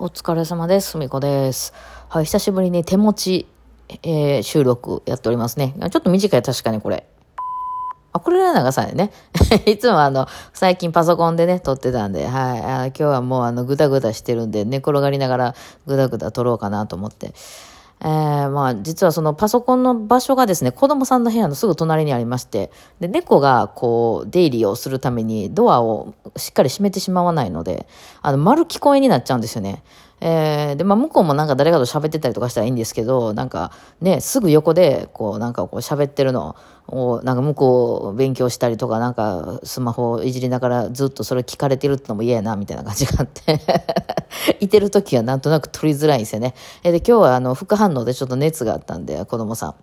お疲れ様です。すみこです。はい、久しぶりに手持ち、えー収録やっておりますね。ちょっと短い、確かにこれ。あ、これは長さねね。いつもあの、最近パソコンでね、撮ってたんで、はい。あ今日はもうあの、ぐだぐだしてるんで、寝転がりながらぐだぐだ撮ろうかなと思って。えー、まあ、実はそのパソコンの場所がですね、子供さんの部屋のすぐ隣にありまして、で、猫がこう、出入りをするためにドアをしっかり閉めてしまわないので、あの、丸聞こえになっちゃうんですよね。えー、で、まあ、向こうもなんか誰かと喋ってたりとかしたらいいんですけど、なんかね、すぐ横で、こう、なんかこう喋ってるのを、なんか向こう勉強したりとか、なんかスマホをいじりながらずっとそれ聞かれてるってのも嫌やな、みたいな感じがあって。いてる時はなんとなく取りづらいんですよね。えで、今日はあの、副反応でちょっと熱があったんで、子供さん。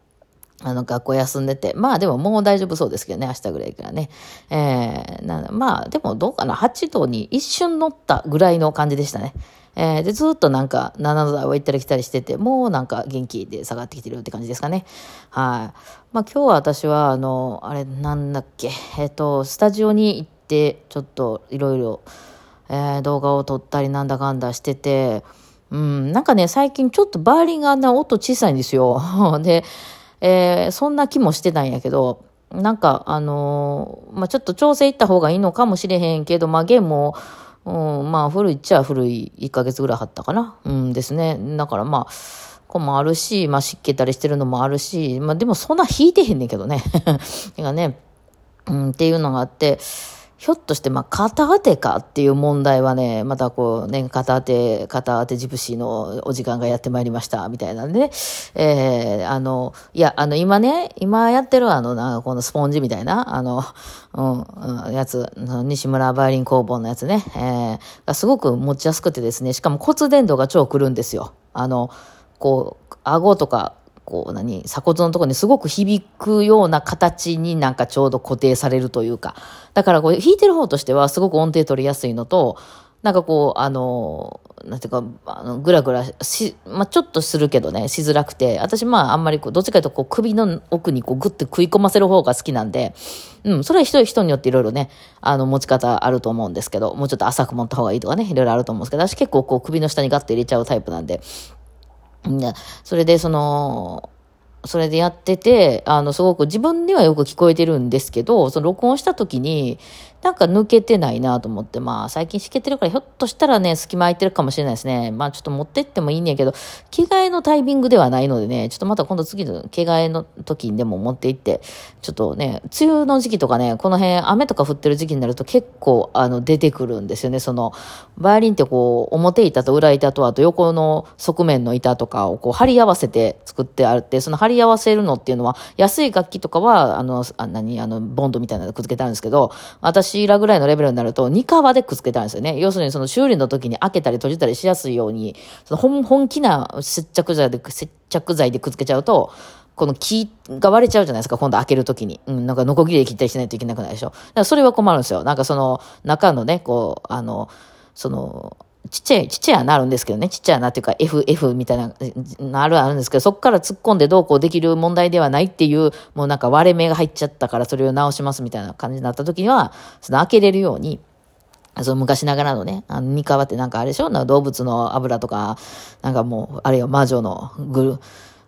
あの、学校休んでて。まあでももう大丈夫そうですけどね、明日ぐらいからね。えー、まあでもどうかな、8度に一瞬乗ったぐらいの感じでしたね。えー、で、ずっとなんか7度台を行ったり来たりしてて、もうなんか元気で下がってきてるって感じですかね。はい。まあ今日は私は、あの、あれなんだっけ、えっ、と、スタジオに行って、ちょっといろいろ、えー動画を撮ったりなんだかんだしてて、うん、なんかね、最近ちょっとバーリンがね、音小さいんですよ。で、えーそんな気もしてたんやけど、なんか、あのーまあ、ちょっと調整いった方がいいのかもしれへんけど、まあ、ゲームも、うん、まあ、古いっちゃ古い1ヶ月ぐらいあったかな。うんですね。だからまあ、こもあるし、まあ、湿気たりしてるのもあるし、まあ、でもそんな引いてへんねんけどね。てかね、うん、っていうのがあって、ひょっとして、まあ、片当てかっていう問題はね、またこうね、片当て、片当てジプシーのお時間がやってまいりました、みたいなんでね、えー、あの、いや、あの、今ね、今やってるあの、なんかこのスポンジみたいな、あの、うん、やつ、西村バイオリン工房のやつね、えー、がすごく持ちやすくてですね、しかも骨伝導が超くるんですよ。あの、こう、顎とか、こう何、鎖骨のところにすごく響くような形になんかちょうど固定されるというか。だからこう弾いてる方としてはすごく音程取りやすいのと、なんかこう、あの、なんていうか、あの、ぐらぐらし、まあ、ちょっとするけどね、しづらくて、私まああんまりこう、どっちかというとこう首の奥にこうグッて食い込ませる方が好きなんで、うん、それは人人によっていろいろね、あの、持ち方あると思うんですけど、もうちょっと浅く持った方がいいとかね、いろいろあると思うんですけど、私結構こう首の下にガッと入れちゃうタイプなんで、それでその、それでやってて、あの、すごく自分ではよく聞こえてるんですけど、その録音した時に、なんか抜けてないなと思って、まあ最近しけてるからひょっとしたらね、隙間空いてるかもしれないですね。まあちょっと持ってってもいいんやけど、着替えのタイミングではないのでね、ちょっとまた今度次の着替えの時にでも持って行って、ちょっとね、梅雨の時期とかね、この辺雨とか降ってる時期になると結構あの出てくるんですよね。その、バイオリンってこう、表板と裏板とあと横の側面の板とかをこう貼り合わせて作ってあって、その貼り合わせるのっていうのは、安い楽器とかは、あの、あ何、あの、ボンドみたいなのくっつけてあるんですけど、私らぐらいのレベルになると、二革でくっつけてあるんですよね。要するにその修理の時に開けたり閉じたりしやすいように、その本本気な接着剤で、接着剤でくっつけちゃうと、この木が割れちゃうじゃないですか、今度開けるときに。うん、なんかノコギリで切ったりしないといけなくないでしょ。だからそれは困るんですよ。なんかその中のね、こう、あの、その、ちっちゃい、ちっちゃい穴あるんですけどね、ちっちゃいなっていうか FF みたいな、なあるあるんですけど、そこから突っ込んでどうこうできる問題ではないっていう、もうなんか割れ目が入っちゃったからそれを直しますみたいな感じになった時には、その開けれるように、その昔ながらのね、あの、三河ってなんかあれでしょ？な動物の油とか、なんかもう、あれよ、魔女のぐる、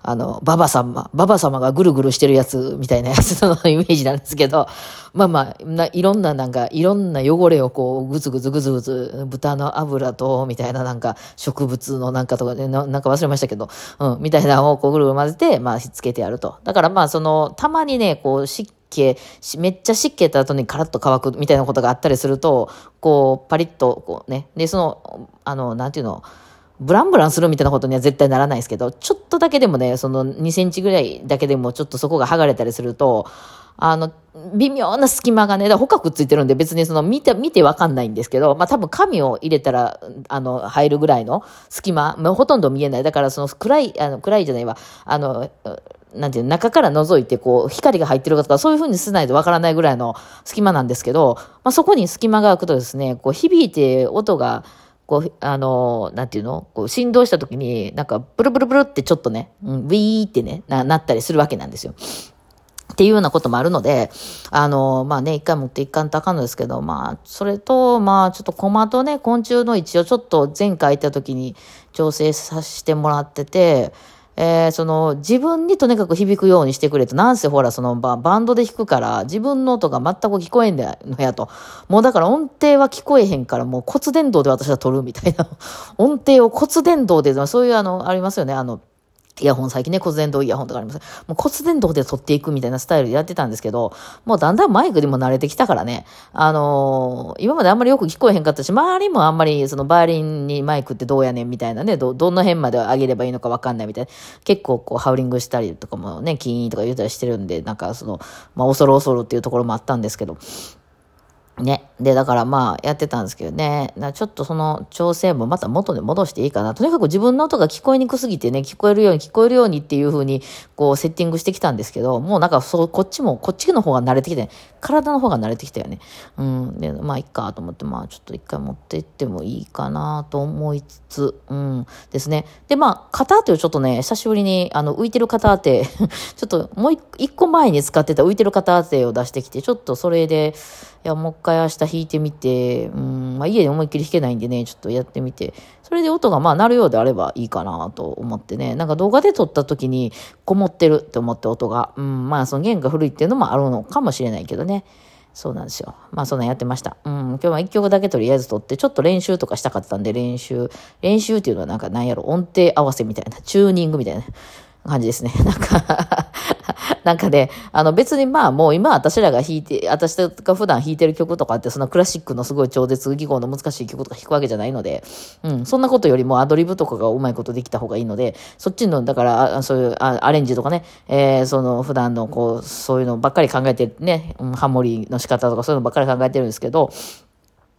あの、ババ様、ババ様がぐるぐるしてるやつみたいなやつのイメージなんですけど、まあまあ、いろんななんか、いろんな汚れをこう、ぐつぐつぐつぐつ、豚の油と、みたいななんか、植物のなんかとかね、なんか忘れましたけど、うん、みたいなのをこうぐるぐる混ぜて、まあ、しつけてやると。だからまあ、その、たまにね、こう、湿気、めっちゃ湿気た後にカラッと乾くみたいなことがあったりすると、こう、パリッと、こうね、で、その、あの、なんていうの、ブランブランするみたいなことには絶対ならないですけど、ちょっとだけでもね、その2センチぐらいだけでもちょっとそこが剥がれたりすると、あの、微妙な隙間がね、だから他くっついてるんで別にその見て、見てわかんないんですけど、まあ多分紙を入れたら、あの、入るぐらいの隙間、まあ、ほとんど見えない。だからその暗い、あの、暗いじゃないわ、あの、なんていう、中から覗いてこう、光が入ってるかとか、そういう風にしないとわからないぐらいの隙間なんですけど、まあそこに隙間が空くとですね、こう響いて音が、こう、あの、なんていうの？こう振動した時に、なんか、ブルブルブルってちょっとね、うん、ウィーってねな、なったりするわけなんですよ。っていうようなこともあるので、あの、まあね、一回持っていかんとあかんのですけど、まあ、それと、まあ、ちょっとコマとね、昆虫の位置をちょっと前回行った時に調整させてもらってて、えー、その、自分にとにかく響くようにしてくれと、なんせほら、そのバ、バンドで弾くから、自分の音が全く聞こえんだのやと。もうだから音程は聞こえへんから、もう骨伝導で私は撮るみたいな。音程を骨伝導で、そういうあの、ありますよね、あの、イヤホン最近ね、骨伝導イヤホンとかあります。もう骨伝導で撮っていくみたいなスタイルでやってたんですけど、もうだんだんマイクにも慣れてきたからね、あのー、今まであんまりよく聞こえへんかったし、周りもあんまりそのバイオリンにマイクってどうやねんみたいなね、ど、どの辺まで上げればいいのかわかんないみたいな、結構こうハウリングしたりとかもね、キーンとか言うたりしてるんで、なんかその、まあ恐る恐るっていうところもあったんですけど、ね。で、だからまあ、やってたんですけどね。ちょっとその調整もまた元に戻していいかな。とにかく自分の音が聞こえにくすぎてね、聞こえるように聞こえるようにっていう風に、こう、セッティングしてきたんですけど、もうなんかそう、こっちも、こっちの方が慣れてきて、体の方が慣れてきたよね。うん。で、まあ、いっかと思って、まあ、ちょっと一回持って行ってもいいかなと思いつつ、うん。ですね。で、まあ、肩当てをちょっとね、久しぶりに、あの、浮いてる肩当て、ちょっともう一個前に使ってた浮いてる肩当てを出してきて、ちょっとそれで、や、もう一回明日弾いてみて、うん、まあ家で思いっきり弾けないんでね、ちょっとやってみて、それで音がまあ鳴るようであればいいかなと思ってね、なんか動画で撮った時にこもってるって思って音が、うん、まあその弦が古いっていうのもあるのかもしれないけどね。そうなんですよ。まあそんなんやってました。うん、今日は一曲だけとりあえず撮って、ちょっと練習とかしたかったんで練習、練習っていうのはなんかなんやろ、音程合わせみたいな、チューニングみたいな。感じですね。なんか なんかね、あの別にまあもう今私らが弾いて、私が普段弾いてる曲とかってそのクラシックのすごい超絶技巧の難しい曲とか弾くわけじゃないので、うん、そんなことよりもアドリブとかがうまいことできた方がいいので、そっちの、だからそういうアレンジとかね、えー、その普段のこう、そういうのばっかり考えてね、ハモリの仕方とかそういうのばっかり考えてるんですけど、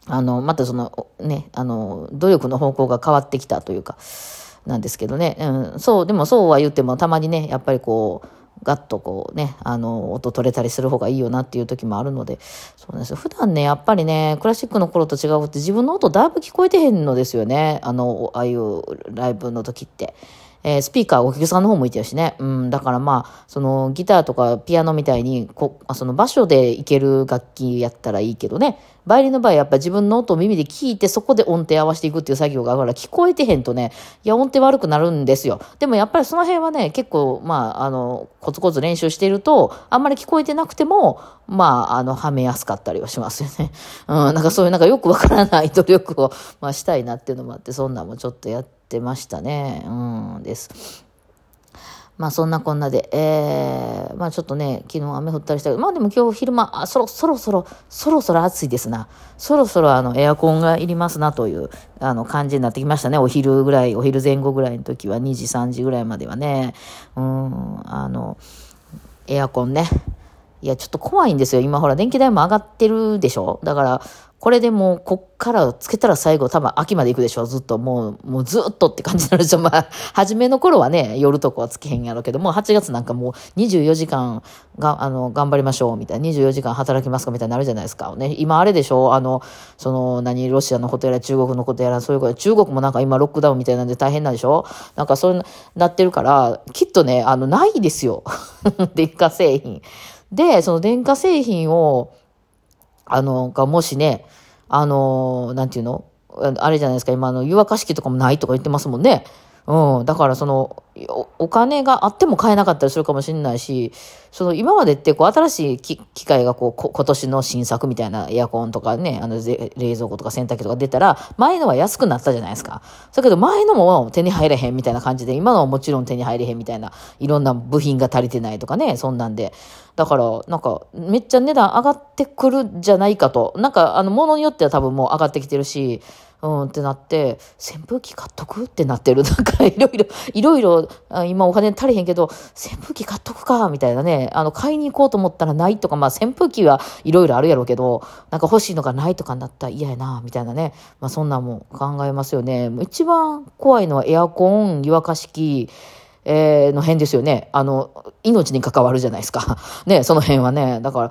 あの、またそのね、あの、努力の方向が変わってきたというか、なんですけどね。うん、そう、でもそうは言ってもたまにね、やっぱりこう、ガッとこうね、あの、音取れたりする方がいいよなっていう時もあるので、そうなんです。普段ね、やっぱりね、クラシックの頃と違うって自分の音だいぶ聞こえてへんのですよね。あの、ああいうライブの時って。えー、スピーカーお客さんの方向いてるしね。うん、だからまあ、そのギターとかピアノみたいに、こその場所でいける楽器やったらいいけどね。バイオリンの場合やっぱ自分の音を耳で聞いてそこで音程合わせていくっていう作業があるから聞こえてへんとね、いや音程悪くなるんですよ。でもやっぱりその辺はね、結構まあ、あの、コツコツ練習してると、あんまり聞こえてなくても、まあ、あの、はめやすかったりはしますよね。うん、なんかそういうなんかよくわからない努力を、まあ、したいなっていうのもあって、そんなんもちょっとやってましたね。うん、です。まあそんなこんなで、えー、まあちょっとね、昨日雨降ったりしたけど、まあでも今日昼間、あ、そろそろそろ、そろそろ暑いですな。そろそろあのエアコンがいりますなというあの感じになってきましたね。お昼ぐらい、お昼前後ぐらいの時は2時、3時ぐらいまではね。うん、あの、エアコンね。いや、ちょっと怖いんですよ。今ほら電気代も上がってるでしょだから、これでもう、こっからつけたら最後多分秋まで行くでしょずっともう、もうずっとって感じになるでしょ まあ、初めの頃はね、夜とかはつけへんやろうけど、もう8月なんかもう24時間が、あの、頑張りましょうみたいな、24時間働きますかみたいになるじゃないですか。ね、今あれでしょあの、その、何、ロシアのことやら中国のことやら、そういうこと、中国もなんか今ロックダウンみたいなんで大変なんでしょなんかそうなってるから、きっとね、あの、ないですよ。電化製品。で、その電化製品を、あの、がもしね、あの、なんていうの？あれじゃないですか、今の湯沸かし器とかもないとか言ってますもんね。うん。だからそのお、お金があっても買えなかったりするかもしれないし、その今までってこう新しい機械がこう今年の新作みたいなエアコンとかね、あの冷蔵庫とか洗濯機とか出たら、前のは安くなったじゃないですか。だけど前のも手に入れへんみたいな感じで、今のはもちろん手に入れへんみたいな、いろんな部品が足りてないとかね、そんなんで。だから、なんか、めっちゃ値段上がってくるんじゃないかと。なんか、あの、物によっては多分もう上がってきてるし、うんってなって、扇風機買っとく？ってなってる。なんかいろいろ、いろいろ、今お金足りへんけど、扇風機買っとくか、みたいなね。あの、買いに行こうと思ったらないとか、まあ扇風機はいろいろあるやろうけど、なんか欲しいのがないとかになったら嫌やな、みたいなね。まあそんなんも考えますよね。一番怖いのはエアコン、湯沸かし器、えー、の辺ですよね。あの、命に関わるじゃないですか。ね、その辺はね。だから、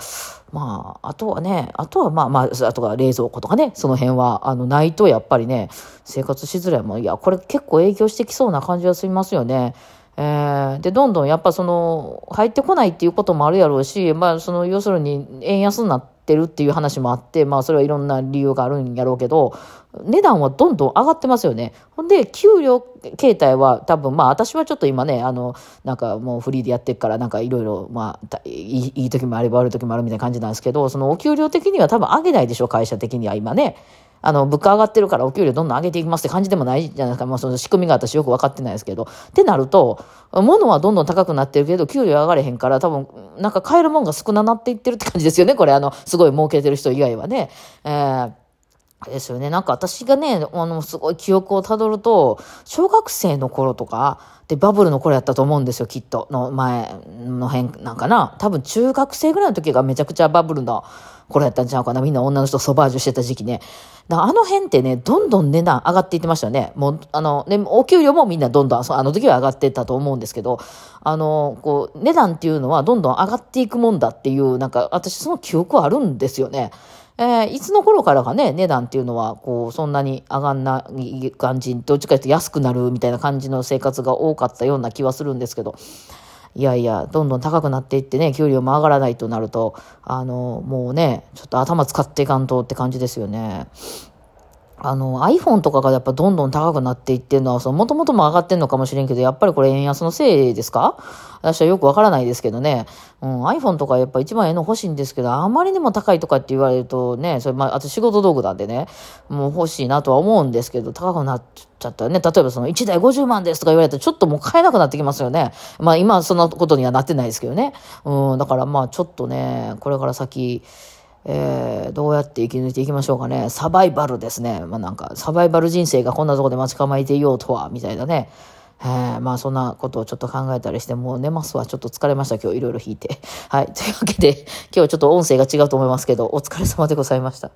まあ、あとはね、あとはまあまあ、あとは冷蔵庫とかね、その辺は、あの、ないとやっぱりね、生活しづらいもん。いや、これ結構影響してきそうな感じはしますよね。えー、で、どんどんやっぱその、入ってこないっていうこともあるやろうし、まあ、その、要するに、円安になっててるっていう話もあって、まあ、それはいろんな理由があるんやろうけど、値段はどんどん上がってますよね。ほんで、給料形態は多分、まあ、私はちょっと今ね、あの、なんかもうフリーでやってるから、なんかいろいろ、まあ、いいいい時もあれば悪い時もあるみたいな感じなんですけど、そのお給料的には多分上げないでしょ、会社的には今ね。あの、物価上がってるからお給料どんどん上げていきますって感じでもないじゃないですか。まあ、その仕組みが私よく分かってないですけど。ってなると、物はどんどん高くなってるけど、給料上がれへんから、多分、なんか買えるもんが少ななっていってるって感じですよね。これ、あの、すごい儲けてる人以外はね。えーですよね。なんか私がね、あの、すごい記憶をたどると、小学生の頃とか、で、バブルの頃やったと思うんですよ、きっと。の前の辺なんかな。多分中学生ぐらいの時がめちゃくちゃバブルの頃やったんちゃうかな。みんな女の人ソバージュしてた時期ね。だあの辺ってね、どんどん値段上がっていってましたよね。もう、あの、ね、お給料もみんなどんどん、あの時は上がってったと思うんですけど、あの、こう、値段っていうのはどんどん上がっていくもんだっていう、なんか、私その記憶あるんですよね。えー、いつの頃からかね、値段っていうのは、こう、そんなに上がんない感じ、どっちかというと安くなるみたいな感じの生活が多かったような気はするんですけど、いやいや、どんどん高くなっていってね、給料も上がらないとなると、あの、もうね、ちょっと頭使っていかんとって感じですよね。あの、iPhone とかがやっぱどんどん高くなっていってるのは、その、もともとも上がってんのかもしれんけど、やっぱりこれ円安のせいですか？私はよくわからないですけどね。うん、iPhone とかやっぱ一番ええの欲しいんですけど、あまりにも高いとかって言われるとね、それ、まあ、あと仕事道具なんでね、もう欲しいなとは思うんですけど、高くなっちゃったらね、例えばその1台50万ですとか言われたらちょっともう買えなくなってきますよね。まあ今そんなことにはなってないですけどね。うん、だからまあちょっとね、これから先、えー、どうやって生き抜いていきましょうかね。サバイバルですね。まあなんか、サバイバル人生がこんなとこで待ち構えていようとは、みたいなね。えー、まあそんなことをちょっと考えたりして、もう寝ますわ。ちょっと疲れました。今日いろいろ弾いて。はい。というわけで、今日ちょっと音声が違うと思いますけど、お疲れ様でございました。